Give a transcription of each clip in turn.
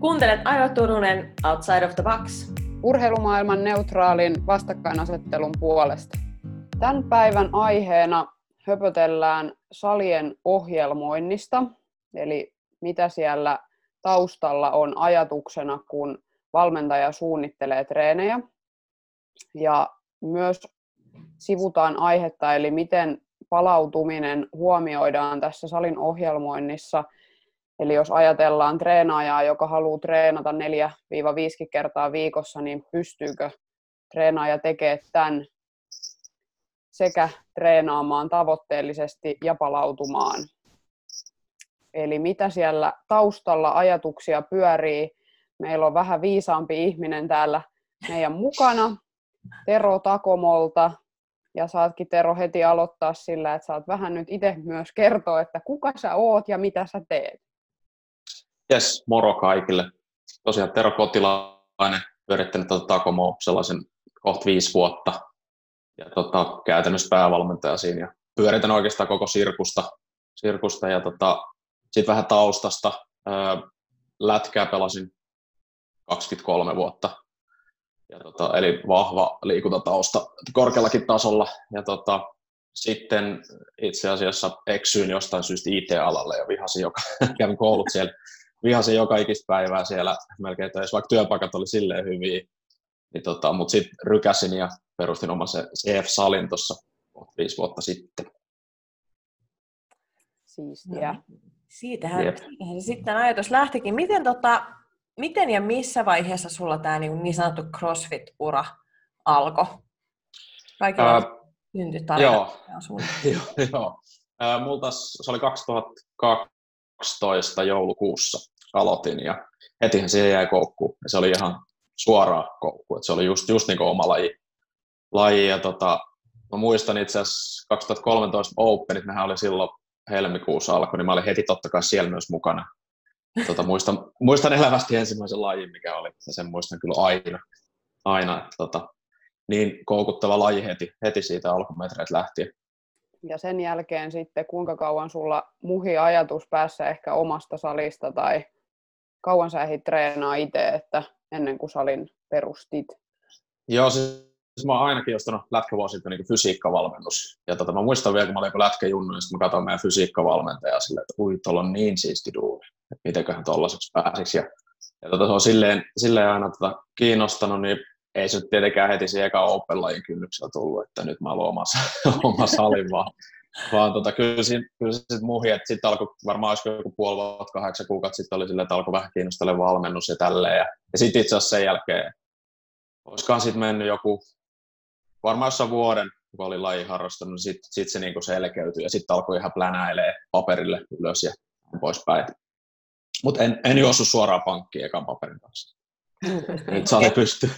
Kuuntelet Aino Turunen Outside of the Box. Urheilumaailman neutraalin vastakkainasettelun puolesta. Tämän päivän aiheena höpötellään salien ohjelmoinnista, eli mitä siellä taustalla on ajatuksena, kun valmentaja suunnittelee treenejä. Ja myös sivutaan aihetta, eli miten palautuminen huomioidaan tässä salin ohjelmoinnissa. Eli jos ajatellaan treenaajaa, joka haluaa treenata 4-5 kertaa viikossa, niin pystyykö treenaaja tekemään tämän sekä treenaamaan tavoitteellisesti ja palautumaan. Eli mitä siellä taustalla ajatuksia pyörii. Meillä on vähän viisaampi ihminen täällä meidän mukana, Tero Takomolta. Ja saatkin Tero heti aloittaa sillä, että saat vähän nyt itse myös kertoa, että kuka sä oot ja mitä sä teet. Jes, moro kaikille. Tosiaan Tero Kotilainen, pyörittänyt tuota Takomoa sellaisen kohta viisi vuotta. Ja tota, käytännössä päävalmentaja siinä. Ja pyöritän oikeastaan koko sirkusta. sirkusta ja tota, sitten vähän taustasta. Ää, lätkää pelasin 23 vuotta ja tota, eli vahva liikuntatausta korkeallakin tasolla. Ja tota, sitten itse asiassa eksyin jostain syystä IT-alalle ja vihasin joka, kävin koulut siellä, vihasin joka ikistä päivää siellä melkein töissä, vaikka työpaikat oli silleen hyviä. Niin tota, Mutta sitten rykäsin ja perustin oman se CF-salin tuossa viisi vuotta sitten. Siistiä. No, siitähän, siitähän sitten ajatus lähtikin. Miten tota, miten ja missä vaiheessa sulla tämä niin, niin sanottu CrossFit-ura alkoi? Kaikilla äh, syntyi Joo, joo, joo. Äh, multa se oli 2012 joulukuussa aloitin ja hetihän siihen jäi koukku. Ja se oli ihan suoraa koukku, että se oli just, just niin kuin oma laji. laji ja tota, mä muistan itse asiassa 2013 Openit, nehän oli silloin helmikuussa alkoi, niin mä olin heti totta kai siellä myös mukana tota, muistan, muistan elävästi ensimmäisen lajin, mikä oli, ja sen muistan kyllä aina, aina että, tota, niin koukuttava laji heti, heti siitä alkumetreitä lähtien. Ja sen jälkeen sitten, kuinka kauan sulla muhi ajatus päässä ehkä omasta salista, tai kauan sä ehdit treenaa itse, että ennen kuin salin perustit? Joo, siis mä oon ainakin ostanut lätkävuosilta niin fysiikkavalmennus. Ja tota, mä muistan vielä, kun mä olin lätkäjunnu, niin mä katsoin meidän fysiikkavalmentaja silleen, että ui, tuolla on niin siisti duuni että mitenköhän tuollaiseksi pääsisi. Ja, ja tota, se on silleen, silleen aina tota, kiinnostanut, niin ei se nyt tietenkään heti siihen eka Open-lajin kynnyksellä tullut, että nyt mä haluan omassa, oma salin, vaan, vaan tota, kyllä, siinä, kyllä se sitten muhi, että sitten alkoi varmaan olisiko joku puoli vuotta, kahdeksan kuukautta sitten oli silleen, että alkoi vähän kiinnostella valmennus ja tälleen. Ja, ja sitten itse asiassa sen jälkeen, olisikohan sitten mennyt joku, varmaan jossain vuoden, kun olin laji harrastanut, niin sitten sit se niinku selkeytyi ja sitten alkoi ihan plänäilee paperille ylös ja poispäin. Mutta en, en juossut suoraan pankkiin ekan paperin kanssa. Nyt sali pystyy.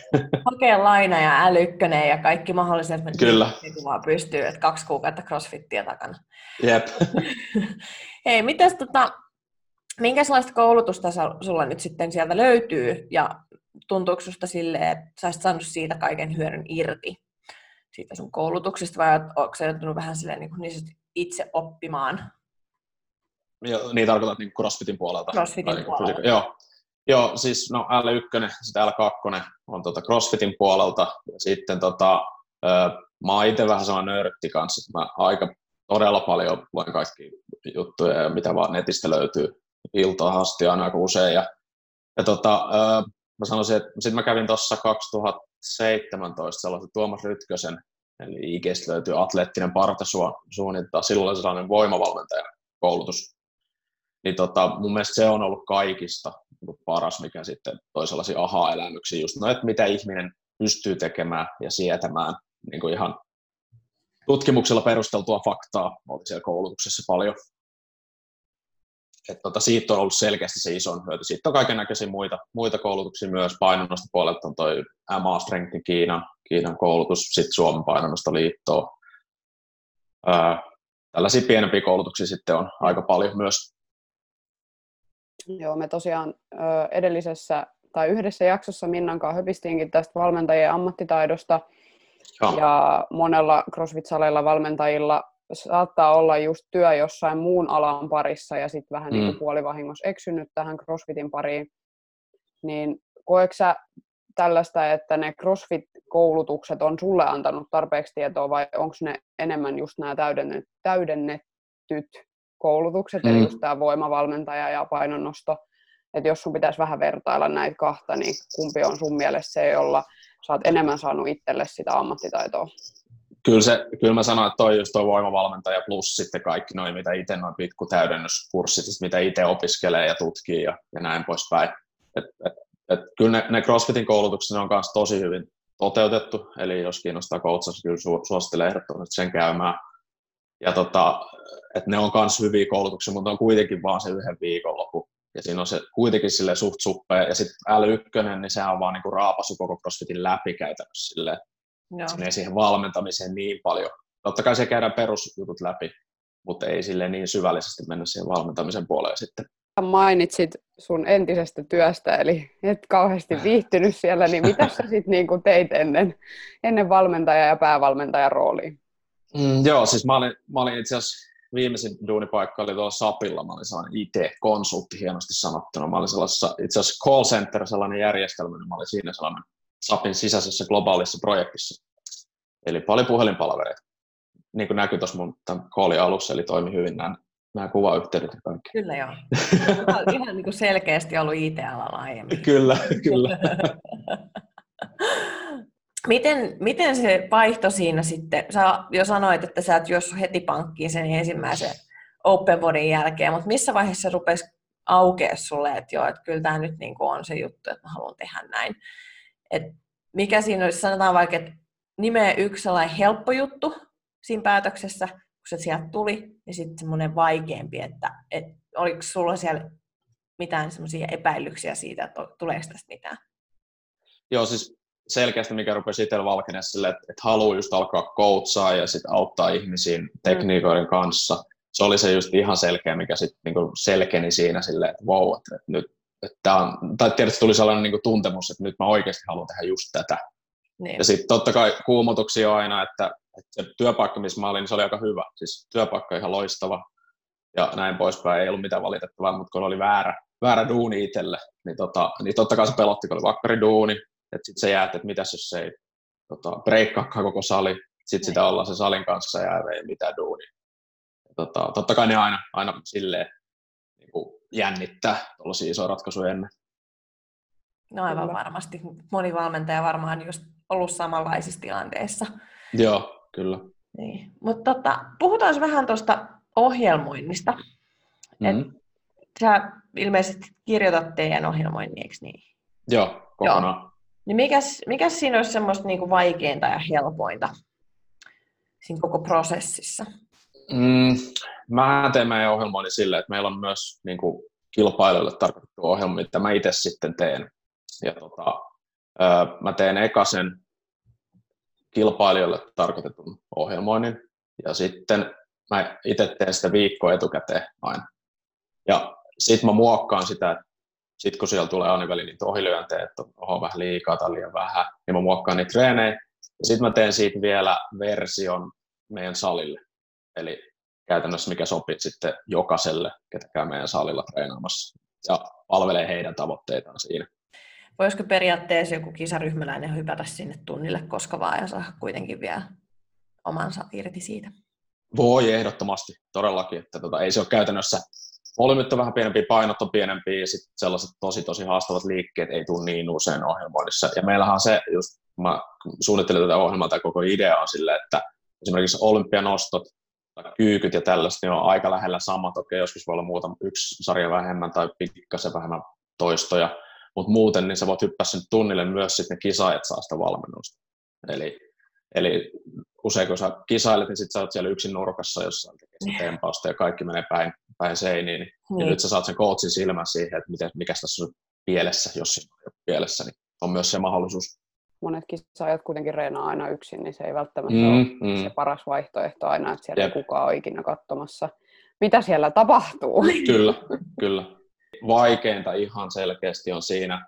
Hakee laina ja älykkönen ja kaikki mahdolliset. Kyllä. Vaan pystyy, että kaksi kuukautta crossfittiä takana. Jep. Hei, mitäs tota, minkälaista koulutusta sulla nyt sitten sieltä löytyy ja tuntuuko susta silleen, että sä olisit saanut siitä kaiken hyödyn irti siitä sun koulutuksesta vai onko sä joutunut vähän silleen niin, niin itse oppimaan niin tarkoitat niin CrossFitin puolelta? CrossFitin niin, puolelta. Joo. Joo, siis no L1, sitten L2 on tota CrossFitin puolelta. Ja sitten tota, mä oon itse vähän sama nörtti kanssa. Mä aika todella paljon luen kaikki juttuja ja mitä vaan netistä löytyy iltaa asti aina usein. Ja, ja tota, mä sanoisin, että sitten mä kävin tuossa 2017 sellaisen Tuomas Rytkösen, eli IGstä löytyy atleettinen partasuunnitelma, silloin sellainen voimavalmentajan koulutus niin tota, mun mielestä se on ollut kaikista niin paras, mikä sitten toi sellaisia aha-elämyksiä, just no, että mitä ihminen pystyy tekemään ja sietämään niin kuin ihan tutkimuksella perusteltua faktaa oli siellä koulutuksessa paljon. Et tota, siitä on ollut selkeästi se iso hyöty. Sitten on kaiken näköisiä muita, muita koulutuksia myös. Painonnosta puolelta on toi MA Strengthin Kiinan, Kiinan koulutus, sitten Suomen painonnostoliittoa. Ää, tällaisia pienempiä koulutuksia sitten on aika paljon myös Joo, me tosiaan edellisessä tai yhdessä jaksossa Minnan kanssa höpistiinkin tästä valmentajien ammattitaidosta. Joo. Ja monella CrossFit-saleilla valmentajilla saattaa olla just työ jossain muun alan parissa ja sitten vähän niin mm. niin puolivahingossa eksynyt tähän CrossFitin pariin. niin koetko sä tällaista, että ne CrossFit-koulutukset on sulle antanut tarpeeksi tietoa vai onko ne enemmän just nämä täydennettyt koulutukset, mm. eli just tämä voimavalmentaja ja painonnosto, että jos sun pitäisi vähän vertailla näitä kahta, niin kumpi on sun mielestä se, jolla sä oot enemmän saanut itselle sitä ammattitaitoa? Kyllä, se, kyllä mä sanoin, että toi just toi voimavalmentaja plus sitten kaikki noin, mitä itse noin pikku täydennyskurssit, mitä itse opiskelee ja tutkii ja, ja näin poispäin. Et, et, et, kyllä ne, ne CrossFitin koulutukset on myös tosi hyvin toteutettu, eli jos kiinnostaa coachassa, kyllä su, suosittelen ehdottomasti sen käymään. Ja tota, että ne on myös hyviä koulutuksia, mutta on kuitenkin vaan se yhden viikonloppu. Ja siinä on se kuitenkin sille suht suppea. Ja sitten L1, niin sehän on vaan niinku raapasu koko CrossFitin läpi käytännössä silleen. Sinne ei siihen valmentamiseen niin paljon. Totta kai se käydään perusjutut läpi, mutta ei sille niin syvällisesti mennä siihen valmentamisen puoleen sitten. Mainitsit sun entisestä työstä, eli et kauheasti viihtynyt siellä, niin mitä sä sitten niinku teit ennen, ennen valmentaja- ja päävalmentajan rooliin? Mm, joo, siis mä olin, mä olin itse asiassa viimeisin duunipaikka oli tuolla Sapilla, mä olin sellainen IT-konsultti hienosti sanottuna. Mä olin sellaisessa, itse asiassa call center, sellainen järjestelmä, niin mä olin siinä sellainen SAPin sisäisessä globaalissa projektissa. Eli paljon puhelinpalvereita. Niin kuin näkyy tuossa mun koolin alussa, eli toimi hyvin nämä, nämä kuvayhteydet ja kaikki. Kyllä joo. Ihan niin kuin selkeästi ollut IT-alalla aiemmin. kyllä, kyllä. Miten, miten se vaihto siinä sitten, sä jo sanoit, että sä et juossut heti pankkiin sen ensimmäisen open bodyn jälkeen, mutta missä vaiheessa se rupesi aukea sulle, että joo, että kyllä tämä nyt niin on se juttu, että mä haluan tehdä näin. Et mikä siinä olisi, sanotaan vaikka, että nimeä yksi sellainen helppo juttu siinä päätöksessä, kun se sieltä tuli, ja sitten semmoinen vaikeampi, että, että oliko sulla siellä mitään semmoisia epäilyksiä siitä, että tuleeko tästä mitään? Joo, siis selkeästi, mikä rupesi itsellä valkenee sille, että, että haluaa just alkaa coachaa ja sitten auttaa ihmisiin tekniikoiden kanssa. Se oli se just ihan selkeä, mikä sitten niinku selkeni siinä silleen, että wow, että, nyt että on, tai tietysti tuli sellainen niin tuntemus, että nyt mä oikeasti haluan tehdä just tätä. Niin. Ja sitten totta kai kuumotuksia aina, että, että se työpaikka, missä mä olin, niin se oli aika hyvä. Siis työpaikka ihan loistava ja näin poispäin. Ei ollut mitään valitettavaa, mutta kun oli väärä, väärä duuni itselle, niin, tota, niin totta kai se pelotti, kun oli vakkari duuni, että sitten se jäät, että mitäs jos se ei tota, breikkaakaan koko sali, sitten sitä niin. ollaan se salin kanssa ja ei mitään duuni. tota, totta kai ne aina, aina silleen niin kuin jännittää tuollaisia isoja ratkaisuja ennen. No aivan kyllä. varmasti. Moni valmentaja varmaan just ollut samanlaisissa tilanteissa. Joo, kyllä. Niin. Mutta tota, puhutaan vähän tuosta ohjelmoinnista. Mm-hmm. Et sä ilmeisesti kirjoitat teidän ohjelmoinnin, eikö niin? Joo, kokonaan. Joo. Niin mikäs, mikäs siinä olisi semmoista niinku vaikeinta ja helpointa siinä koko prosessissa? Mm, mä teen meidän ohjelmoinnin silleen, että meillä on myös niin kuin, kilpailijoille tarkoitettu ohjelma, mitä mä itse sitten teen. Ja tota, mä teen ekasen kilpailijoille tarkoitetun ohjelmoinnin, ja sitten mä itse teen sitä viikkoa etukäteen aina. Ja sitten mä muokkaan sitä, sitten kun siellä tulee aina väliin niitä ohilyöntejä, että on vähän liikaa tai liian vähän, niin mä muokkaan niitä treenejä. Ja sitten mä teen siitä vielä version meidän salille. Eli käytännössä mikä sopii sitten jokaiselle, ketä käy meidän salilla treenaamassa ja palvelee heidän tavoitteitaan siinä. Voisiko periaatteessa joku kisaryhmäläinen hypätä sinne tunnille koska vaan ja saada kuitenkin vielä omansa irti siitä? Voi ehdottomasti, todellakin. Että tota, ei se ole käytännössä, volyymit on vähän pienempiä, painot on pienempiä ja sitten sellaiset tosi tosi haastavat liikkeet ei tule niin usein ohjelmoinnissa. Ja meillähän on se, just mä suunnittelin tätä ohjelmaa, tämä koko idea on sille, että esimerkiksi olympianostot, kyykyt ja tällaista, niin on aika lähellä sama. Toki joskus voi olla muutama yksi sarja vähemmän tai pikkasen vähemmän toistoja, mutta muuten niin sä voit hyppää sen tunnille myös sitten ne kisaajat saa sitä valmennusta. Eli, eli usein kun sä kisailet, niin sitten sä oot siellä yksin nurkassa, jossa tekee tempausta ja kaikki menee päin, päin seiniin, niin, niin. nyt sä saat sen coachin silmän siihen, että miten, mikä tässä on pielessä, jos siinä on pielessä, niin on myös se mahdollisuus monet kisaajat kuitenkin reenaa aina yksin, niin se ei välttämättä mm, ole mm. se paras vaihtoehto aina, että siellä Jep. kukaan ole ikinä katsomassa, mitä siellä tapahtuu. Kyllä, kyllä. Vaikeinta ihan selkeästi on siinä,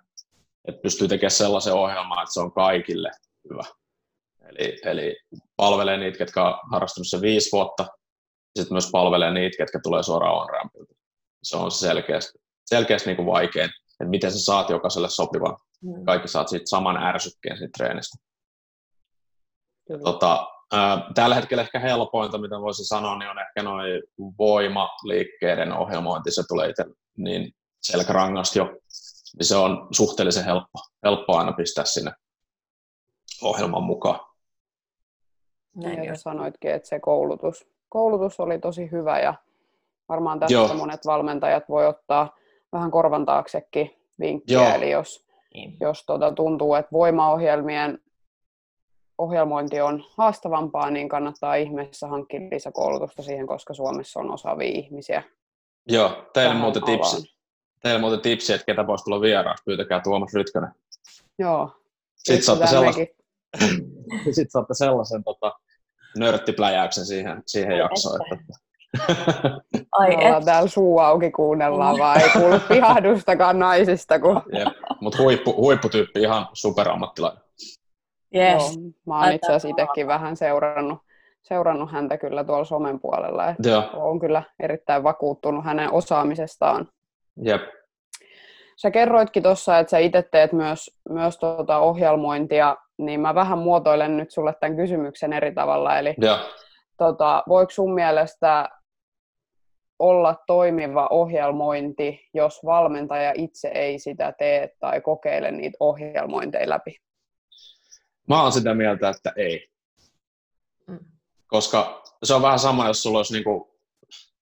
että pystyy tekemään sellaisen ohjelman, että se on kaikille hyvä. Eli, eli palvelee niitä, ketkä on harrastanut se viisi vuotta, ja sitten myös palvelee niitä, ketkä tulee suoraan on rampilta. Se on selkeästi, selkeästi niin kuin vaikein. että miten sä saat jokaiselle sopivan. Mm. Kaikki saat siitä saman ärsykkeen siitä treenistä. Kyllä. Tota, ää, tällä hetkellä ehkä helpointa, mitä voisi sanoa, niin on ehkä noin voimaliikkeiden ohjelmointi. Se tulee itse niin selkärangasta jo. Niin se on suhteellisen helppo, helppo aina pistää sinne ohjelman mukaan. Näin Niin, ja just. sanoitkin, että se koulutus, koulutus oli tosi hyvä ja varmaan tästä Joo. monet valmentajat voi ottaa vähän korvan taaksekin vinkkiä. Joo. Eli jos, Niin. jos tota tuntuu, että voimaohjelmien ohjelmointi on haastavampaa, niin kannattaa ihmeessä hankkia lisäkoulutusta siihen, koska Suomessa on osaavia ihmisiä. Joo, teille tähän muuten, tipsi, teille muuten tipsi, että ketä voisi tulla vieraaksi, pyytäkää Tuomas Rytkönen. Joo. Sitten saatte, Etsitään sellas, mekin. sit saatte sellaisen tota, nörttipläjäyksen siihen, siihen jaksoon. että. Että, Ai Me ollaan et, täällä suu auki kuunnellaan, vaan ei kuulu pihahdustakaan naisista. Kun... Mutta huippu, huipputyyppi, ihan superammattilainen. yes. Joo, mä oon itse asiassa itsekin vähän seurannut, seurannut häntä kyllä tuolla somen puolella. Joo, olen kyllä erittäin vakuuttunut hänen osaamisestaan. jep. Sä kerroitkin tuossa, että sä itse teet myös, myös tuota ohjelmointia, niin mä vähän muotoilen nyt sulle tämän kysymyksen eri tavalla. Eli Joo. tota, voiko sun mielestä olla toimiva ohjelmointi, jos valmentaja itse ei sitä tee tai kokeile niitä ohjelmointeja läpi? Mä oon sitä mieltä, että ei. Mm. Koska se on vähän sama, jos sulla olisi niinku,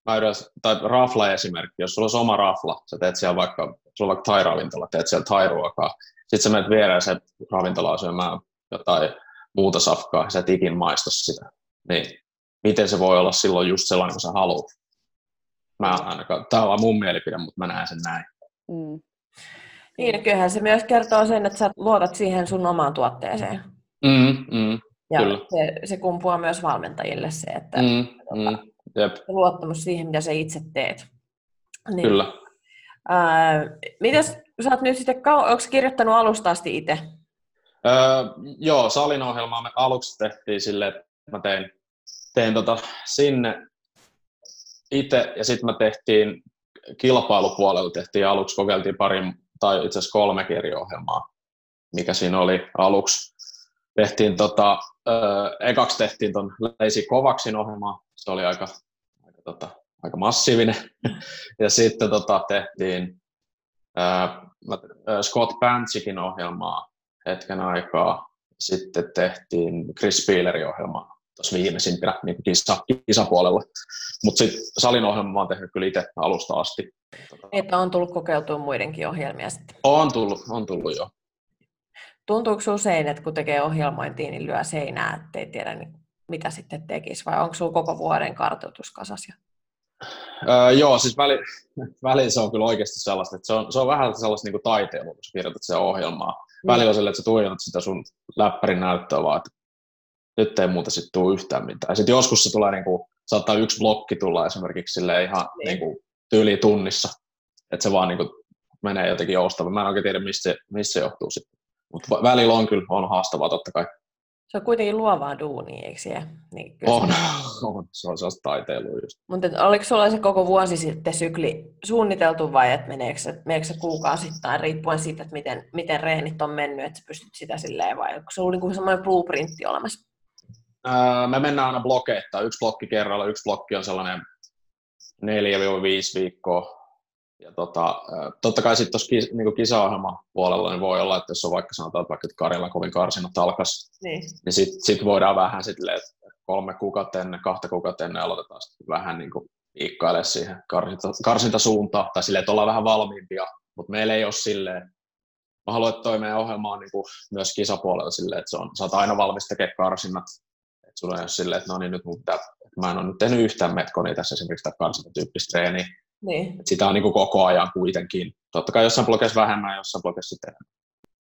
mä tai rafla esimerkki, jos sulla olisi oma rafla, sä teet siellä vaikka, sulla on vaikka thai-ravintola, teet siellä thai-ruokaa, sit sä menet viereen se ravintolaan syömään jotain muuta safkaa, sä et ikin maista sitä. Niin miten se voi olla silloin just sellainen kuin sä haluat? Mä ainakaan, tää on vaan mun mielipide, mutta mä näen sen näin. Mm. Niin, kyllähän se myös kertoo sen, että sä luotat siihen sun omaan tuotteeseen. Mm, mm, Ja Kyllä. se, se kumpuaa myös valmentajille se, että mm, mm, jep, luottamus siihen, mitä sä itse teet. Niin. kyllä. Ää, mitäs sä oot nyt sitten, onko kirjoittanut alusta asti itse? Öö, joo, salin ohjelmaa me aluksi tehtiin silleen, että mä tein, tein tota sinne itse ja sitten me tehtiin kilpailupuolella tehtiin aluksi, kokeiltiin pari tai itse asiassa kolme eri ohjelmaa, mikä siinä oli aluksi. Tehtiin tota, öö, ekaksi tehtiin ton Leisi Kovaksin ohjelma, se oli aika, aika, tota, aika massiivinen. ja sitten tota, tehtiin öö, Scott Pantsikin ohjelmaa hetken aikaa. Sitten tehtiin Chris Spielerin ohjelmaa tuossa viimeisimpänä niin kisa, kisapuolella. Mutta sitten salin ohjelma oon tehnyt kyllä itse alusta asti. Tota, Että on tullut kokeiltua muidenkin ohjelmia sitten. on tullut, on tullut jo. Tuntuuko usein, että kun tekee ohjelmointia, niin lyö seinää, ettei tiedä niin mitä sitten tekisi, vai onko sulla koko vuoden kartoitus kasas? Öö, joo, siis väli, välillä se on kyllä oikeasti sellaista, että se on, se on vähän sellaista niin kuin taiteilua, kun sä kirjoitat se ohjelmaa. Välillä on sellainen, että sä sitä sun läppärin näyttöä vaan, että nyt ei muuta sitten tule yhtään mitään. Sitten joskus se tulee, niin kuin, saattaa yksi blokki tulla esimerkiksi sille ihan Niin. niin kuin, tyyli tunnissa, että se vaan niin kuin, menee jotenkin joustavasti. Mä en oikein tiedä, mistä se, mistä se johtuu sitten. Mutta välillä on kyllä on haastavaa totta kai. Se on kuitenkin luovaa duunia, eikö se? Niin kyllä On, on. se on sellaista taiteilua just. Mutta oliko sulla se koko vuosi sitten sykli suunniteltu vai et meneekö, se, meneekö se kuukausittain riippuen siitä, että miten, miten reenit on mennyt, että sä pystyt sitä silleen vai onko se ollut niinku semmoinen blueprintti olemassa? Öö, me mennään aina blokeittain, yksi blokki kerralla. Yksi blokki on sellainen 4-5 viikkoa. Ja tota, totta kai sitten tuossa kis, niin kisaohjelman puolella niin voi olla, että jos on vaikka sanotaan, että vaikka että Karjala kovin karsinat alkas, Niin. niin sitten sit voidaan vähän silleen, että kolme kuukautta ennen, kahta kuukautta ennen aloitetaan sit vähän niin kuin viikkailemaan siihen karsinta, karsintasuuntaan, tai silleen, että ollaan vähän valmiimpia, mutta meillä ei ole silleen, mä haluan, että toi meidän ohjelma on niin kuin myös kisapuolella silleen, että se on, sä oot aina valmis tekemään karsinnat, että sulla ei ole silleen, että no niin nyt mun pitää, mä en ole nyt tehnyt yhtään metkonia tässä esimerkiksi tätä karsintatyyppistä treeniä, niin. että sitä on niin kuin koko ajan kuitenkin. Totta kai jossain blokeissa vähemmän, jossain blokeissa sitten enemmän.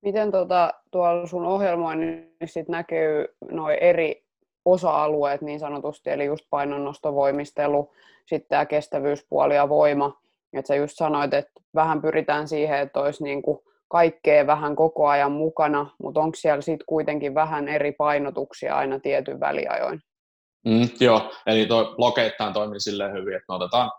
Miten tota, tuolla sun ohjelmoinnissa sit näkyy noin eri osa-alueet niin sanotusti, eli just painonnostovoimistelu, sitten tämä kestävyyspuoli ja voima. Et sä just sanoit, että vähän pyritään siihen, että olisi niinku kaikkea vähän koko ajan mukana, mutta onko siellä sitten kuitenkin vähän eri painotuksia aina tietyn väliajoin? Mm, joo, eli tuo blokeittain toimii silleen hyvin, että me otetaan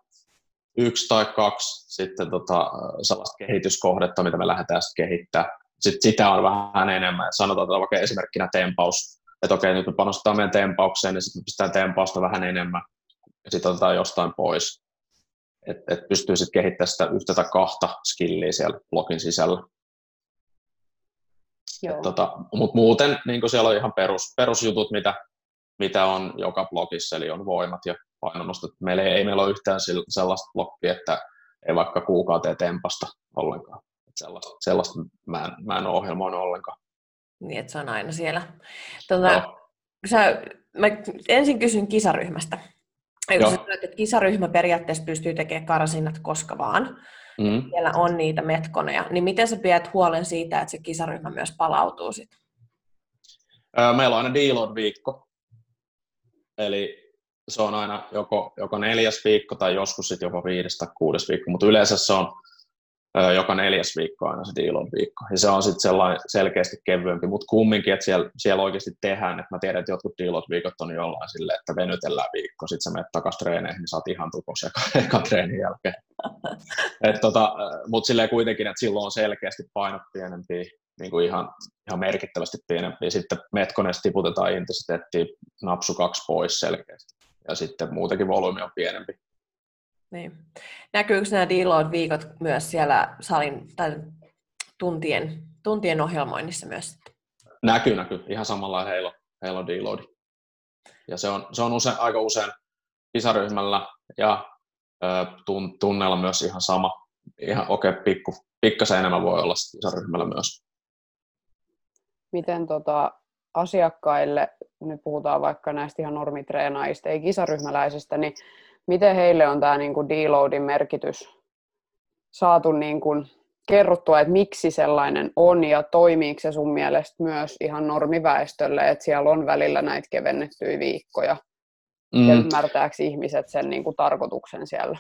yksi tai kaksi sitten tota, sellaista kehityskohdetta, mitä me lähdetään sitten kehittämään. Sitten sitä on vähän enemmän. Sanotaan että vaikka esimerkkinä tempaus, että okei, nyt me panostetaan meidän tempaukseen, niin sitten me pistetään tempausta vähän enemmän, ja sitten otetaan jostain pois. Että et pystyy sitten kehittämään sitä yhtä tai kahta skilliä siellä blogin sisällä. Tota, Mutta muuten niin siellä on ihan perus, perusjutut, mitä, mitä on joka blogissa, eli on voimat ja painonostot. Meillä ei, ei meillä ole yhtään sellaista blogia, että ei vaikka kuukauteen tempasta ollenkaan. sellaista, sellaista mä, en, mä en ole ohjelmoinut ollenkaan. Niin, että se on aina siellä. Tuota, no. sä, mä ensin kysyn kisaryhmästä. Kun sä sanoit, että kisaryhmä periaatteessa pystyy tekemään karsinnat koska vaan, mm. siellä on niitä metkoneja, niin miten sä pidät huolen siitä, että se kisaryhmä myös palautuu sitten? Meillä on aina deload-viikko, eli se on aina joko, joko neljäs viikko tai joskus sitten jopa viides tai kuudes viikko, mutta yleensä se on joka neljäs viikko aina se deal viikko. Ja se on sitten sellainen selkeästi kevyempi, mutta kumminkin, että siellä, siellä oikeasti tehdään, että mä tiedän, että jotkut deal viikot on jollain silleen, että venytellään viikko, sitten sä menet takaisin treeneihin, niin oot ihan tukos eka treenin jälkeen. Tota, mutta silleen kuitenkin, että silloin on selkeästi painot pienempi, niin kuin ihan, ihan merkittävästi pienempi. Sitten metkoneesta tiputetaan intensiteettiin napsu kaksi pois selkeästi. Ja sitten muutenkin volyymi on pienempi. Niin. Näkyykö nämä deload-viikot myös siellä salin tai tuntien, tuntien ohjelmoinnissa myös? Näkyy, näkyy. Ihan samalla heilo, heilo deload. Ja se on, se on usein, aika usein pisaryhmällä ja ö, tun, tunneilla myös ihan sama. Ihan okei, okay, pikku, pikkasen enemmän voi olla pisaryhmällä myös. Miten tota, asiakkaille, nyt puhutaan vaikka näistä ihan normitreenaajista, ei kisaryhmäläisistä, niin miten heille on tämä niin kuin deloadin merkitys saatu niin kuin kerrottua, että miksi sellainen on ja toimiiko se sun mielestä myös ihan normiväestölle, että siellä on välillä näitä kevennettyjä viikkoja mm. ja ymmärtääkö ihmiset sen niin kuin tarkoituksen siellä?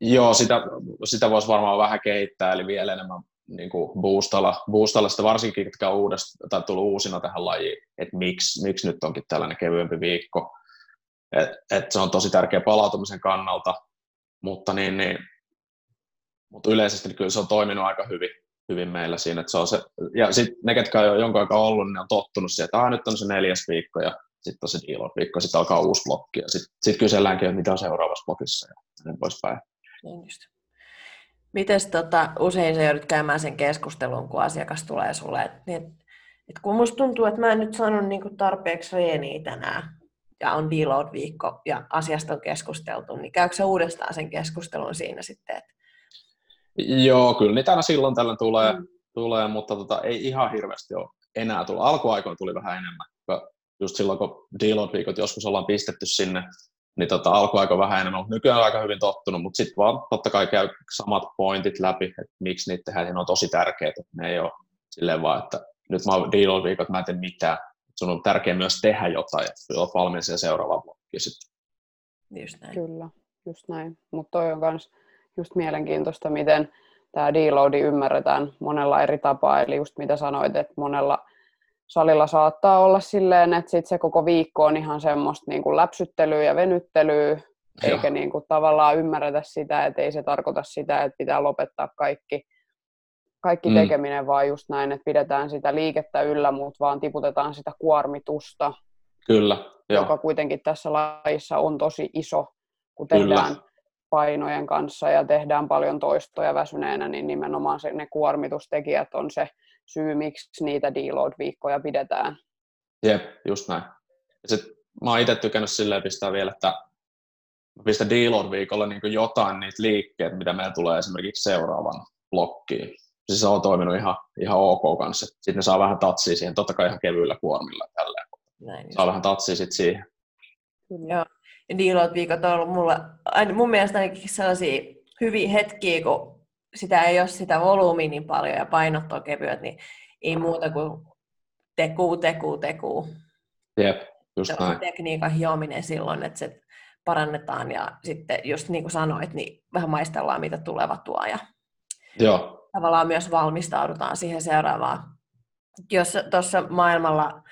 Joo, sitä, sitä voisi varmaan vähän kehittää, eli vielä enemmän niin kuin boostalla, boostalla sitä varsinkin, jotka on uudesta, tai tullut uusina tähän lajiin, että miksi, miksi nyt onkin tällainen kevyempi viikko. Et, et se on tosi tärkeä palautumisen kannalta, mutta, niin, niin, mutta yleisesti kyllä se on toiminut aika hyvin, hyvin meillä siinä. Että se on se, ja sitten ne, ketkä on jo jonkun aikaa ollut, niin on tottunut siihen, että nyt on se neljäs viikko ja sitten on se deal viikko, sitten alkaa uusi blokki ja sitten sit kyselläänkin, että mitä on seuraavassa blokissa ja niin poispäin. Niin just. Mites tota, usein sä joudut käymään sen keskustelun, kun asiakas tulee sulle, että et, et kun musta tuntuu, että mä en nyt saanut niinku tarpeeksi reeniä tänään, ja on deload-viikko ja asiasta on keskusteltu, niin käykö se uudestaan sen keskustelun siinä sitten? Että... Joo, kyllä niitä aina silloin tällä tulee, mm. tulee mutta tota, ei ihan hirveästi ole enää tullut. Alkuaikoina tuli vähän enemmän. Just silloin, kun deload-viikot joskus ollaan pistetty sinne, niin tota, alkuaika vähän enemmän, mutta nykyään on aika hyvin tottunut, mutta sitten vaan totta kai käy samat pointit läpi, että miksi niitä tehdään, ne on tosi tärkeitä, ne ei ole silleen vaan, että nyt mä oon deload-viikot, mä en tee mitään, sun on tärkeää myös tehdä jotain, että olet valmis sen seuraavaan blokkiin sitten. Just näin. Kyllä, just näin. Mutta toi on myös just mielenkiintoista, miten tämä deloadi ymmärretään monella eri tapaa. Eli just mitä sanoit, että monella salilla saattaa olla silleen, että sit se koko viikko on ihan semmoista niin kuin läpsyttelyä ja venyttelyä, eikä niin kuin tavallaan ymmärretä sitä, että ei se tarkoita sitä, että pitää lopettaa kaikki kaikki mm. tekeminen vaan just näin, että pidetään sitä liikettä yllä, mutta vaan tiputetaan sitä kuormitusta. Kyllä, joo. Joka kuitenkin tässä lajissa on tosi iso, kun tehdään Kyllä. Painojen kanssa ja tehdään paljon toistoja väsyneenä, niin nimenomaan se, ne kuormitustekijät on se syy, miksi niitä deload-viikkoja pidetään. Jep, just näin. Ja sit mä oon itse tykännyt silleen pistää vielä, että mä pistän deload-viikolla niin jotain niitä liikkeitä, mitä meillä tulee esimerkiksi seuraavan blokkiin siis se on toiminut ihan, ihan ok kanssa. Sitten ne saa vähän tatsia siihen, totta kai ihan kevyillä kuormilla tälleen. Näin, saa vähän tatsia sitten siihen. Joo. Dealout viikot on ollut mulla, aina, mun mielestä ainakin sellaisia hyviä hetkiä, kun sitä ei ole sitä volyymiä niin paljon ja painot on kevyet, niin ei muuta kuin tekuu, tekuu, tekuu. Jep, just se näin. tekniikan hiominen silloin, että se parannetaan ja sitten just niin kuin sanoit, niin vähän maistellaan, mitä tuleva tuo. Ja Joo tavallaan myös valmistaudutaan siihen seuraavaan. Jos tuossa maailmalla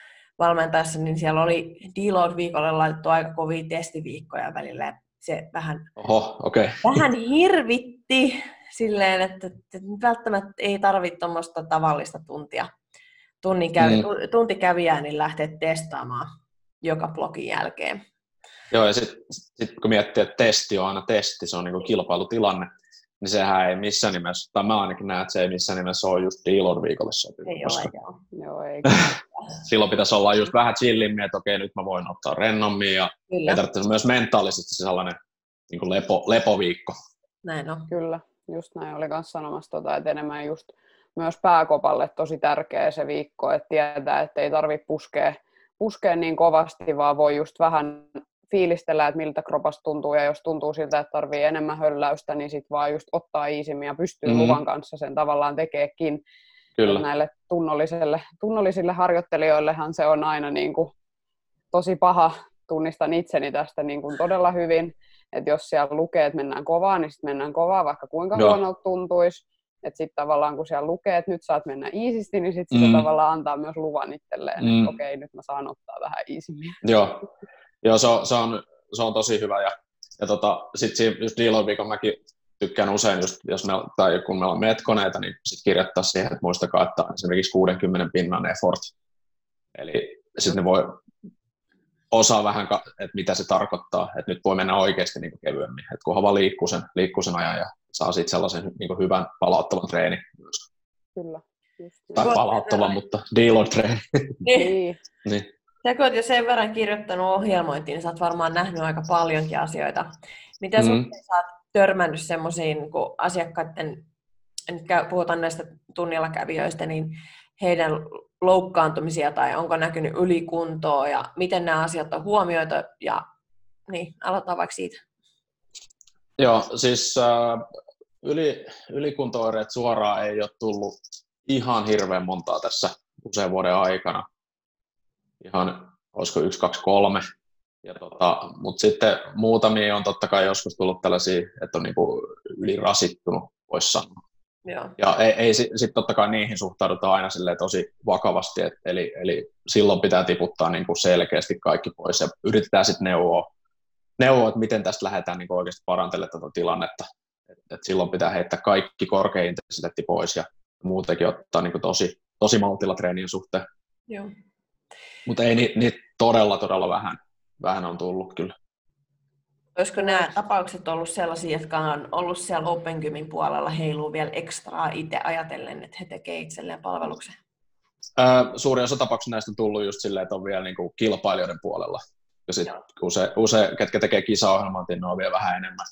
valmentaessa, niin siellä oli deload viikolle laitettu aika kovia testiviikkoja välillä. se vähän, Oho. Okay. vähän hirvitti silleen, että, että välttämättä ei tarvitse tuommoista tavallista tuntia, tunnin käy, mm. tuntikävijää niin lähteä testaamaan joka blogin jälkeen. Joo, ja sitten sit kun miettii, että testi on aina testi, se on niin kilpailutilanne, niin sehän ei missään nimessä, tai mä ainakin näen, että se ei missään nimessä ole just dealon viikolle sopiva. Ei koska... ole, joo. joo ei. Silloin pitäisi olla just vähän chillimmin, että okei, nyt mä voin ottaa rennommin, ja Kyllä. ei tarvitse myös mentaalisesti sellainen niin kuin lepo, lepoviikko. Näin on. Kyllä, just näin oli kanssa sanomassa, tota, että enemmän just myös pääkopalle tosi tärkeä se viikko, että tietää, että ei tarvitse puskea, puskea niin kovasti, vaan voi just vähän fiilistellä, että miltä kropasta tuntuu, ja jos tuntuu siltä, että tarvii enemmän hölläystä, niin sitten vaan just ottaa iisimmin ja pystyy mm. luvan kanssa sen tavallaan tekeekin. Kyllä. näille tunnollisille, tunnollisille harjoittelijoillehan se on aina niin kuin tosi paha, tunnistan itseni tästä niin kuin todella hyvin, että jos siellä lukee, että mennään kovaa, niin sitten mennään kovaa, vaikka kuinka huonolta tuntuisi. Että sitten tavallaan kun siellä lukee, että nyt saat mennä iisisti, niin sitten mm. se tavallaan antaa myös luvan itselleen, mm. että okei, nyt mä saan ottaa vähän iisimmin. Joo, Joo se, on, se, on, se on tosi hyvä. Ja, ja tota, sitten just deal viikon mäkin tykkään usein, just, jos me, tai kun meillä on metkoneita, niin sitten kirjoittaa siihen, että muistakaa, että esimerkiksi 60 pinnan effort. Eli sitten ne voi osaa vähän, että mitä se tarkoittaa, että nyt voi mennä oikeasti niin kevyemmin, että kunhan vaan liikkuu sen, liikkuu sen ajan ja saa sitten sellaisen niin hyvän palauttavan treeni myös. Kyllä. Tai palauttavan, mutta dealer treeni. Niin. niin. Sä kun oot jo sen verran kirjoittanut ohjelmointiin, niin sä oot varmaan nähnyt aika paljonkin asioita. Mitä mm. suhteen sä oot törmännyt semmoisiin, kun asiakkaiden, nyt puhutaan näistä tunnilla kävijöistä, niin heidän loukkaantumisia tai onko näkynyt ylikuntoa ja miten nämä asiat on huomioitu ja niin, aloitetaan vaikka siitä. Joo, siis äh, yli, ylikuntoireet suoraan ei ole tullut ihan hirveän montaa tässä usean vuoden aikana ihan, olisiko yksi, kaksi, kolme. Ja tota, Mutta sitten muutamia on totta kai joskus tullut tällaisia, että on niinku ylirasittunut, voisi sanoa. Joo. Ja ei, ei sitten totta kai niihin suhtauduta aina tosi vakavasti, et, eli, eli silloin pitää tiputtaa niinku selkeästi kaikki pois ja yritetään sitten neuvoa, neuvoa, että miten tästä lähdetään niinku oikeasti parantelemaan tätä tilannetta. Et, et silloin pitää heittää kaikki korkein intensiteetti pois ja muutenkin ottaa niinku tosi, tosi maltilla treenien suhteen. Joo. Mutta ei niitä niit todella, todella vähän, vähän on tullut kyllä. Olisiko nämä tapaukset ollut sellaisia, jotka on ollut siellä Open Gymin puolella heiluu vielä ekstraa itse ajatellen, että he tekevät itselleen palveluksen? Öö, suuri osa tapauksista näistä on tullut just silleen, että on vielä niin kuin kilpailijoiden puolella. Ja sitten use, use, ketkä tekee kisaohjelmat, niin ne on vielä vähän enemmän,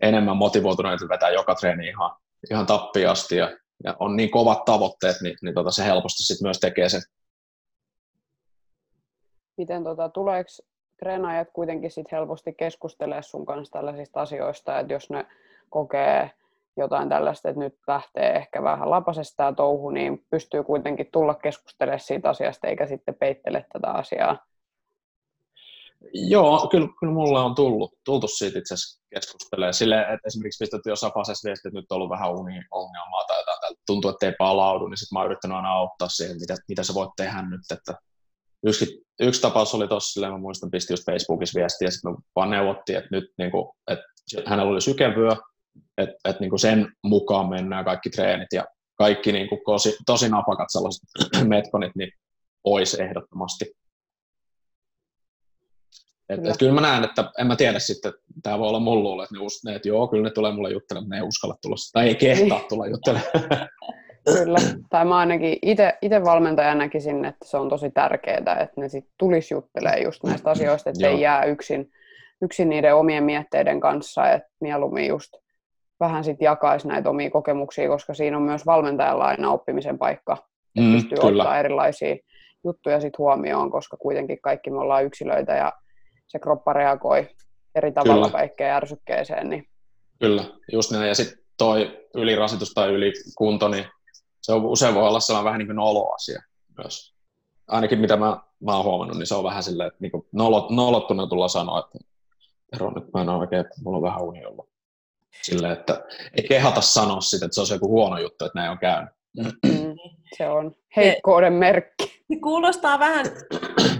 enemmän motivoituneita vetää joka treeni ihan, ihan tappiin asti. Ja, ja on niin kovat tavoitteet, niin, niin tota se helposti sit myös tekee sen miten tota, tuleeko treenaajat kuitenkin sit helposti keskustelemaan sun kanssa tällaisista asioista, että jos ne kokee jotain tällaista, että nyt lähtee ehkä vähän lapasesta tämä touhu, niin pystyy kuitenkin tulla keskustelemaan siitä asiasta, eikä sitten peittele tätä asiaa. Joo, kyllä, kyllä mulle on tullut, tultu siitä itse asiassa keskustelemaan. Sille, että esimerkiksi pistetty jossain fasessa viesti, että nyt on ollut vähän uniongelmaa tai jotain, tuntuu, että ei palaudu, niin sitten mä oon yrittänyt aina auttaa siihen, mitä, mitä sä voit tehdä nyt, että yksi, yksi tapaus oli tuossa, mä muistan, pisti just Facebookissa viestiä, ja sitten me vaan neuvottiin, että nyt niin kuin, että hänellä oli sykevyö, että, että niin kuin sen mukaan mennään kaikki treenit ja kaikki niin kuin tosi, tosi napakat sellaiset metkonit, niin pois ehdottomasti. Et, et kyllä mä näen, että en mä tiedä sitten, tämä voi olla mun luulla, että ne, us, ne, että joo, kyllä ne tulee mulle juttelemaan, mutta ne ei uskalla tulla, tai ei kehtaa tulla juttelemaan. Kyllä. Tai mä ainakin itse valmentajana näkisin, että se on tosi tärkeää, että ne sit tulisi juttelemaan just näistä asioista, että ei jää yksin, yksin niiden omien mietteiden kanssa, että mieluummin just vähän sitten jakaisi näitä omia kokemuksia, koska siinä on myös valmentajalla aina oppimisen paikka, että mm, pystyy kyllä. ottaa erilaisia juttuja sit huomioon, koska kuitenkin kaikki me ollaan yksilöitä ja se kroppa reagoi eri tavalla kyllä. kaikkeen ärsykkeeseen. Niin... Kyllä, just näin. Ja sitten toi ylirasitus tai ylikunto, niin se on usein voi olla sellainen vähän niin kuin noloasia myös. Ainakin mitä mä, mä oon huomannut, niin se on vähän silleen, että niin nolot, nolottuna tulla sanoa, että ero nyt mä en ole oikein, että mulla on vähän uni ollut. Silleen, että ei kehata sanoa sitä, että se on se joku huono juttu, että näin on käynyt. Mm, se on heikkouden merkki. Se kuulostaa vähän,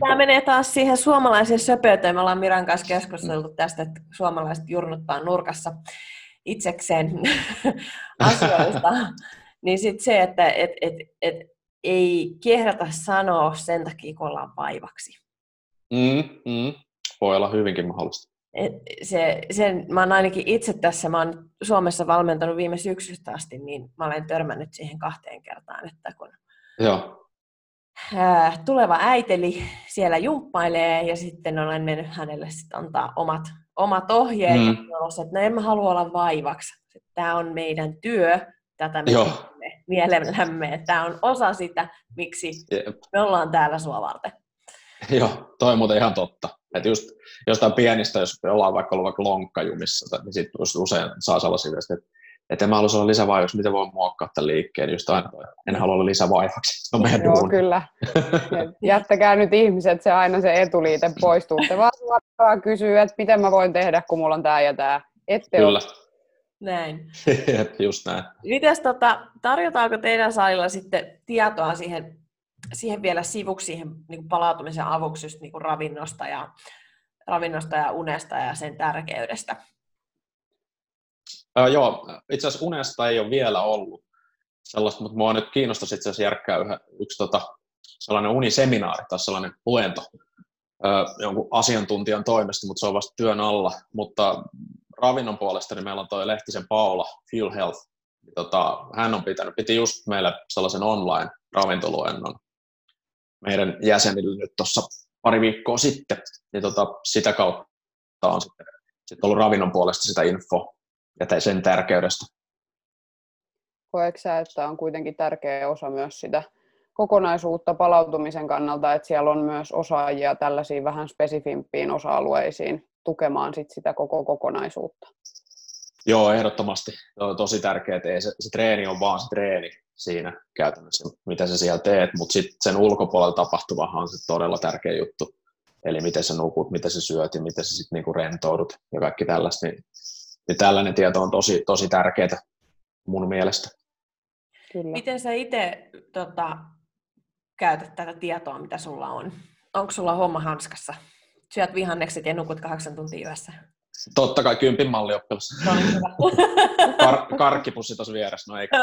tämä menee taas siihen suomalaiseen söpöyteen. Me ollaan Miran kanssa keskusteltu tästä, että suomalaiset jurnuttaa nurkassa itsekseen asioista. Niin sitten se, että et, et, et, ei kehdata sanoa sen takia, kun ollaan vaivaksi. Mm, mm. Voi olla hyvinkin mahdollista. Et se, sen, mä oon ainakin itse tässä, mä oon Suomessa valmentanut viime syksystä asti, niin mä olen törmännyt siihen kahteen kertaan, että kun Joo. ää, tuleva äiteli siellä jumppailee ja sitten olen mennyt hänelle sit antaa omat, omat ohjeet mm. ja että no en mä halua olla vaivaksi. Tämä on meidän työ, tätä me Joo. teemme mielellämme, että tämä on osa sitä, miksi Jep. me ollaan täällä sua varten. Joo, toi on muuten ihan totta. Että just jostain pienistä, jos ollaan vaikka ollut vaikka lonkkajumissa, niin sitten usein saa sellaisia viestejä, että, että en mä halua olla lisävaivaksi, miten voin muokkaa tämän liikkeen, just aina toi, en halua olla lisävaivaksi, se on meidän Joo, kyllä. Jättäkää nyt ihmiset se aina se etuliite poistuu. Te vaan suoraan kysyy, että miten mä voin tehdä, kun mulla on tää ja tää. Ette Kyllä, Näin. Just näin. Mites tota, tarjotaanko teidän salilla sitten tietoa siihen, siihen vielä sivuksi, siihen niin kuin palautumisen avuksi just niin kuin ravinnosta, ja, ravinnosta ja unesta ja sen tärkeydestä? Öö, joo, itse asiassa unesta ei ole vielä ollut sellaista, mutta mua nyt kiinnostaisi itse asiassa järkkää yhä, yksi tota, sellainen uniseminaari tai sellainen luento öö, jonkun asiantuntijan toimesta, mutta se on vasta työn alla. Mutta ravinnon puolesta niin meillä on toi Lehtisen Paula, Fuel Health. Tota, hän on pitänyt, piti just meille sellaisen online ravintoluennon meidän jäsenille nyt tuossa pari viikkoa sitten. Niin tota, sitä kautta on sitten, sitten ollut ravinnon puolesta sitä info ja sen tärkeydestä. Koetko sä, että on kuitenkin tärkeä osa myös sitä kokonaisuutta palautumisen kannalta, että siellä on myös osaajia tällaisiin vähän spesifimpiin osa-alueisiin tukemaan sit sitä koko kokonaisuutta? Joo, ehdottomasti. Se on tosi tärkeää, ei se, se treeni on vaan se treeni siinä käytännössä, mitä sä siellä teet, mutta sitten sen ulkopuolella tapahtuvahan on se todella tärkeä juttu. Eli miten sä nukut, miten sä syöt ja miten sä sitten niinku rentoudut ja kaikki tällaista. Niin, niin tällainen tieto on tosi, tosi tärkeää mun mielestä. Kyllä. Miten sä itse tota, käytät tätä tietoa, mitä sulla on? Onko sulla homma hanskassa? Syöt vihannekset ja nukut kahdeksan tuntia yössä. Totta kai kympin mallioppilas. Hyvä. Kar- karkkipussi tuossa vieressä, no eikä.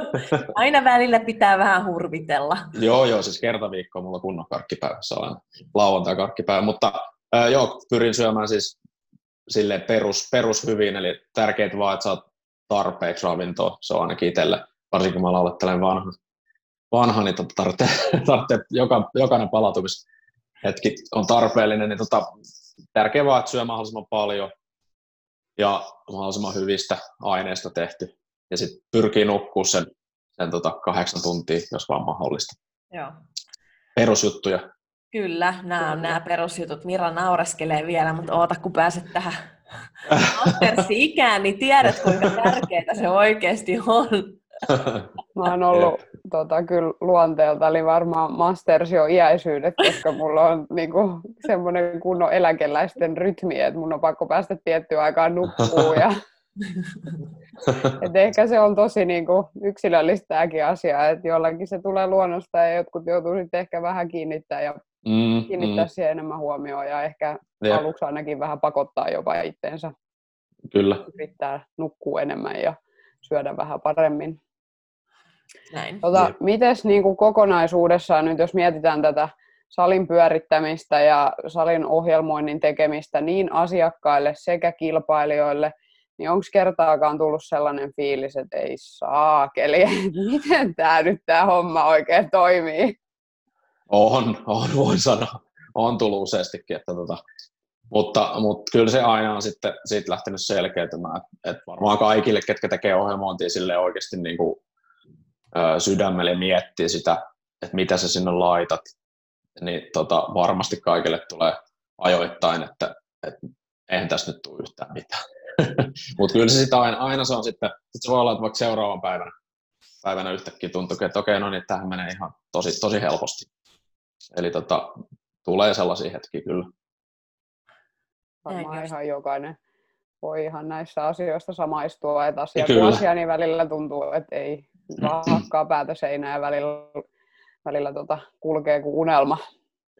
Aina välillä pitää vähän hurvitella. joo, joo, siis kerta viikkoa mulla on kunnon karkkipäivässä on lauantai karkkipäivä, mutta ää, joo, pyrin syömään siis sille perus, perus hyvin, eli tärkeää vaan, että saat tarpeeksi ravintoa, se on ainakin itselle, varsinkin kun mä laulettelen vanha, vanha niin tota tarvitsee, tarvitsee joka, jokainen palautumishetki on tarpeellinen, niin tota, tärkeää vaan, että syö mahdollisimman paljon ja mahdollisimman hyvistä aineista tehty. Ja sitten pyrkii nukkuu sen, sen tota kahdeksan tuntia, jos vaan mahdollista. Joo. Perusjuttuja. Kyllä, nämä on nämä perusjutut. Mira naureskelee vielä, mutta oota kun pääset tähän mastersi-ikään, niin tiedät kuinka tärkeää se oikeasti on. Mä oon ollut tota, kyllä luonteelta, eli varmaan masters jo iäisyydet, koska mulla on niinku, semmoinen kunnon eläkeläisten rytmi, että mun on pakko päästä tiettyyn aikaan nukkuu. Ja, et ehkä se on tosi niinku, yksilöllistä tämäkin asia, että jollakin se tulee luonnosta ja jotkut joutuu sitten ehkä vähän kiinnittää ja mm, kiinnittää mm, siihen enemmän huomioon ja ehkä Jep. aluksi ainakin vähän pakottaa jopa itteensä, kyllä. yrittää nukkua enemmän ja syödä vähän paremmin. Näin. Tota, Jep. mites niin kuin kokonaisuudessaan nyt, jos mietitään tätä salin pyörittämistä ja salin ohjelmoinnin tekemistä niin asiakkaille sekä kilpailijoille, niin onko kertaakaan tullut sellainen fiilis, että ei saakeli, miten tämä nyt tämä homma oikein toimii? On, on, voin sanoa. On tullut useastikin. Että tota, mutta, mutta kyllä se aina on sitten siitä lähtenyt selkeytymään. Että varmaan kaikille, ketkä tekee ohjelmointia sille oikeasti niin kuin, sydämelle miettii sitä, että mitä sä sinne laitat, niin tota, varmasti kaikille tulee ajoittain, että, että eihän tässä nyt tule yhtään mitään. Mutta kyllä se sitä aina, aina se on sitten, sit se voi olla, että vaikka seuraavan päivänä, päivänä yhtäkkiä tuntuu, että okei, no niin, tähän menee ihan tosi, tosi helposti. Eli tota, tulee sellaisia hetkiä kyllä. Varmaan ihan jokainen voi ihan näissä asioissa samaistua, että asia asia, niin välillä tuntuu, että ei, vaan hakkaa päätä seinään ja välillä, välillä tota, kulkee kuin unelma.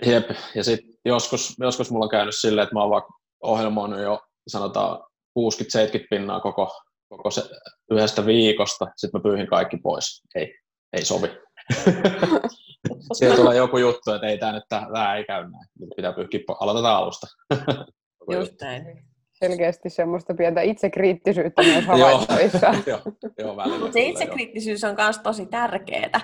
Jep, ja sitten joskus, joskus mulla on käynyt silleen, että mä oon vaikka ohjelmoinut jo sanotaan 60-70 pinnaa koko, koko se yhdestä viikosta, sitten mä pyyhin kaikki pois. Ei, ei sovi. Siellä tulee joku juttu, että ei tämä nyt tämä ei käy näin. Nyt pitää pyyhkiä, aloitetaan alusta. Just näin. Selkeästi semmoista pientä itsekriittisyyttä myös havaittavissa. joo, joo, välillä Se itsekriittisyys on myös tosi tärkeää.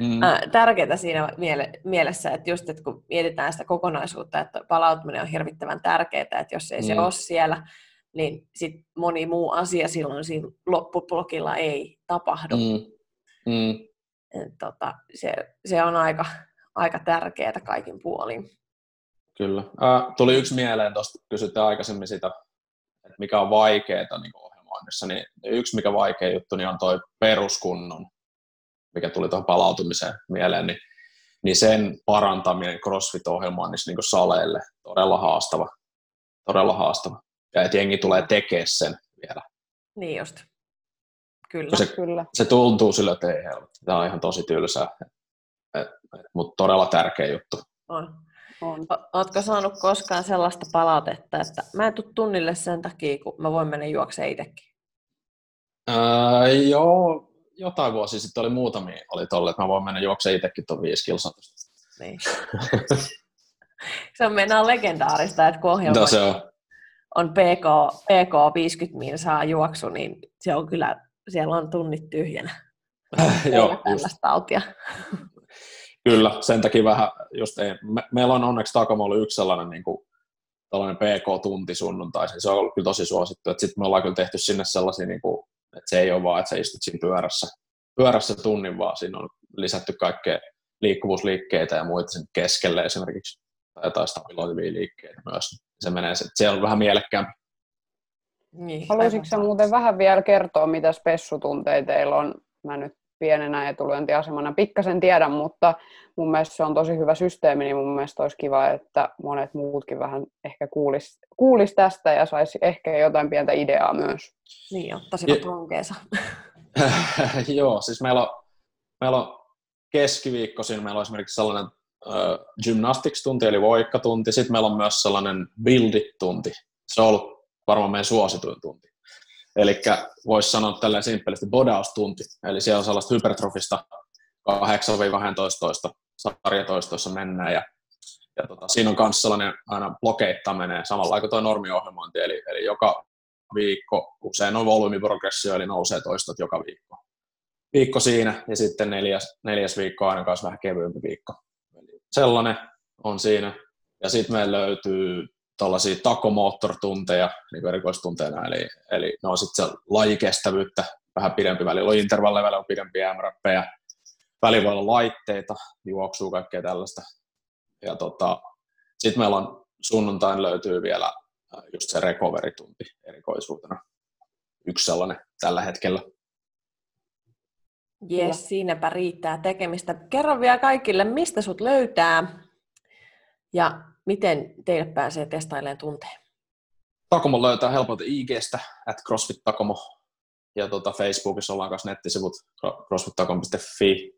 Mm. Äh, tärkeää siinä miele- mielessä, että just että kun mietitään sitä kokonaisuutta, että palautuminen on hirvittävän tärkeää, että jos ei mm. se ole siellä, niin sit moni muu asia silloin siinä loppublokilla ei tapahdu. Mm. Mm. Tota, se, se on aika, aika tärkeää kaikin puolin. Kyllä. Äh, tuli yksi mieleen, tuosta kysytte aikaisemmin sitä, että mikä on vaikeaa niin ohjelmoinnissa, niin yksi mikä vaikea juttu niin on tuo peruskunnon mikä tuli tuohon palautumiseen mieleen, niin, niin sen parantaminen CrossFit-ohjelmoinnissa niin saleille todella haastava. Todella haastava. Ja että jengi tulee tekemään sen vielä. Niin just. Kyllä. Se, Kyllä. se tuntuu sillä, että ei helvetti. Tämä on ihan tosi tylsää. Mutta todella tärkeä juttu. On. On. Oletko saanut koskaan sellaista palautetta, että mä en tule tunnille sen takia, kun mä voin mennä juokseen itsekin? Öö, joo, jotain vuosia sitten oli muutamia, oli tolle, että mä voin mennä juokseen itsekin tuon viisi kilsaa. Niin. se on mennään legendaarista, että kun ohjelma no, se on. on PK, PK 50 minsaa juoksu, niin se on kyllä, siellä on tunnit tyhjänä. Joo, tällaista tautia. Kyllä, sen takia vähän just ei. Me, meillä on onneksi Takamolla yksi sellainen niin kuin, tällainen PK-tunti sunnuntaisin. Se on ollut kyllä tosi suosittu. Sitten me ollaan kyllä tehty sinne sellaisia, niin kuin, että se ei ole vaan, että sä istut siinä pyörässä, pyörässä tunnin, vaan siinä on lisätty kaikkea liikkuvuusliikkeitä ja muita sen keskelle esimerkiksi, tai jotain stabiloivia liikkeitä myös. Se menee, se on vähän mielekkäämpi. Niin, Haluaisitko sä muuten vähän vielä kertoa, mitä spessutunteja teillä on? Mä nyt pienenä etulyöntiasemana pikkasen tiedän, mutta mun mielestä se on tosi hyvä systeemi, niin mun mielestä olisi kiva, että monet muutkin vähän ehkä kuulis, kuulis tästä ja saisi ehkä jotain pientä ideaa myös. Niin, ottaisivat runkeensa. Joo, siis meillä on, meillä on keskiviikkoisin, meillä on esimerkiksi sellainen äh, gymnastics-tunti, eli voikkatunti, sitten meillä on myös sellainen buildit-tunti. Se on ollut varmaan meidän suosituin tunti. Eli voisi sanoa tälleen simppelisti bodaustunti, eli siellä on sellaista hypertrofista 8-12 sarjatoistoissa mennään, ja, ja tota, siinä on myös sellainen aina blokeittaminen, samalla kuin tuo normiohjelmointi, eli, eli joka viikko, usein on volyymiprogressio, eli nousee toistot joka viikko. Viikko siinä, ja sitten neljäs, neljäs viikko aina kanssa vähän kevyempi viikko. Eli sellainen on siinä. Ja sitten meillä löytyy tällaisia takomoottortunteja, niin erikoistunteina, eli, eli ne on sitten se lajikestävyyttä, vähän pidempi välillä on intervalleja, välillä on pidempiä MRPjä, välillä voi olla laitteita, juoksuu, kaikkea tällaista. Ja tota, sitten meillä on sunnuntain löytyy vielä just se recovery-tunti erikoisuutena. Yksi sellainen tällä hetkellä. Jes, siinäpä riittää tekemistä. Kerro vielä kaikille, mistä sut löytää ja miten teille pääsee testailemaan tunteen? Takomo löytää helpoiten IGstä, at CrossFit Takomo. Ja tota, Facebookissa ollaan myös nettisivut crossfittakomo.fi.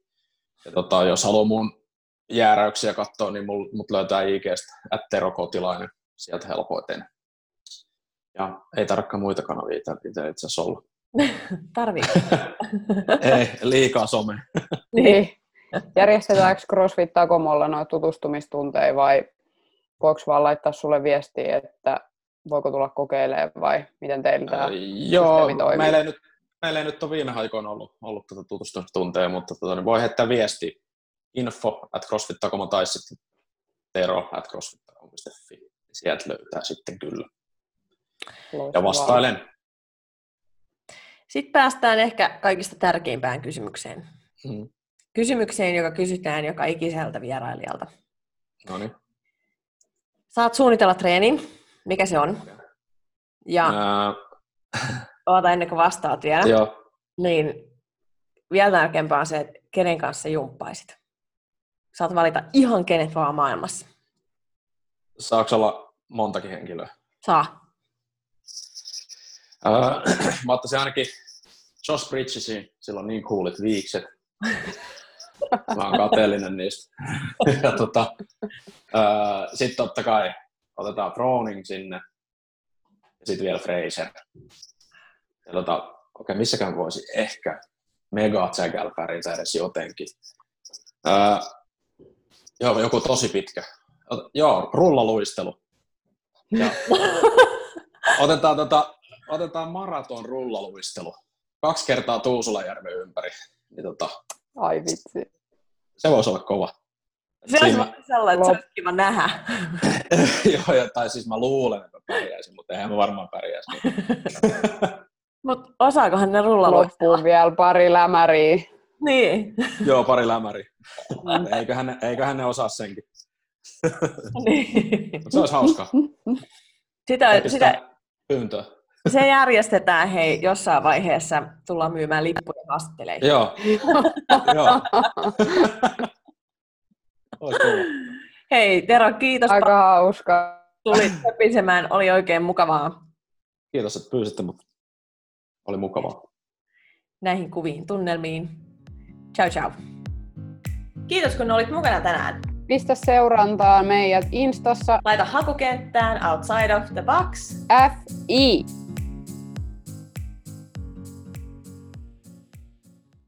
Ja tota, jos haluaa mun jääräyksiä katsoa, niin mul, mut löytää IGstä, at Tero Kotilainen, sieltä helpoiten. Ja ei tarkkaan muita kanavia itse itse asiassa olla. Tarviiko? ei, liikaa some. niin. Järjestetäänkö CrossFit Takomolla noita tutustumistunteja vai voiko vaan laittaa sulle viestiä, että voiko tulla kokeilemaan vai miten teillä tämä äh, Joo, meillä ei, nyt, meillä ei nyt ole viime aikoina ollut, ollut tätä tutustumistunteja, mutta tota, niin voi heittää viesti info at crossfit.com tai sitten tero at crossfit.com.fi. Sieltä löytää sitten kyllä. Loistavaa. Ja vastailen. Sitten päästään ehkä kaikista tärkeimpään kysymykseen. Hmm. Kysymykseen, joka kysytään joka ikiseltä vierailijalta. No niin. Saat suunnitella treenin, mikä se on. Ja Ää... oota ennen kuin vastaat vielä. Joo. Niin vielä tärkeämpää on se, että kenen kanssa jumppaisit. Saat valita ihan kenet vaan maailmassa. Saako olla montakin henkilöä? Saa. Ää, mä ottaisin ainakin Josh Bridgesin, sillä on niin coolit viikset. Mä oon kateellinen niistä. ja tota, sitten totta kai otetaan Froning sinne. Ja sitten vielä Fraser. Ja tota, okei, okay, missäkään voisi ehkä mega pärjätä edes jotenkin. Öö, joo, joku tosi pitkä. Ot, joo, rullaluistelu. Ja, otetaan, tota, otetaan maraton rullaluistelu. Kaksi kertaa Tuusulajärven ympäri. Niin, tota, Ai vitsi. Se voisi olla kova. Se olisi Siinä... sellainen, että se olisi kiva nähdä. Joo, ja, tai siis mä luulen, että pärjäisin, mutta eihän mä varmaan pärjäisi. mutta osaakohan ne rullaluistella? Loppuu vielä pari lämäriä. Niin. Joo, pari lämäriä. eiköhän, ne, eiköhän ne osaa senkin. niin. se olisi hauskaa. Sitä, sitä, pyyntöä. Se järjestetään, hei, jossain vaiheessa tullaan myymään lippuja haastatteleihin. Joo. Joo. Hei Tero, kiitos. Aika hauska. Tulit höpisemään, oli oikein mukavaa. Kiitos, että pyysitte, mutta oli mukavaa. Näihin kuviin, tunnelmiin. Ciao ciao. Kiitos kun olit mukana tänään. Pistä seurantaa meidät Instassa. Laita hakukenttään Outside of the Box. FI.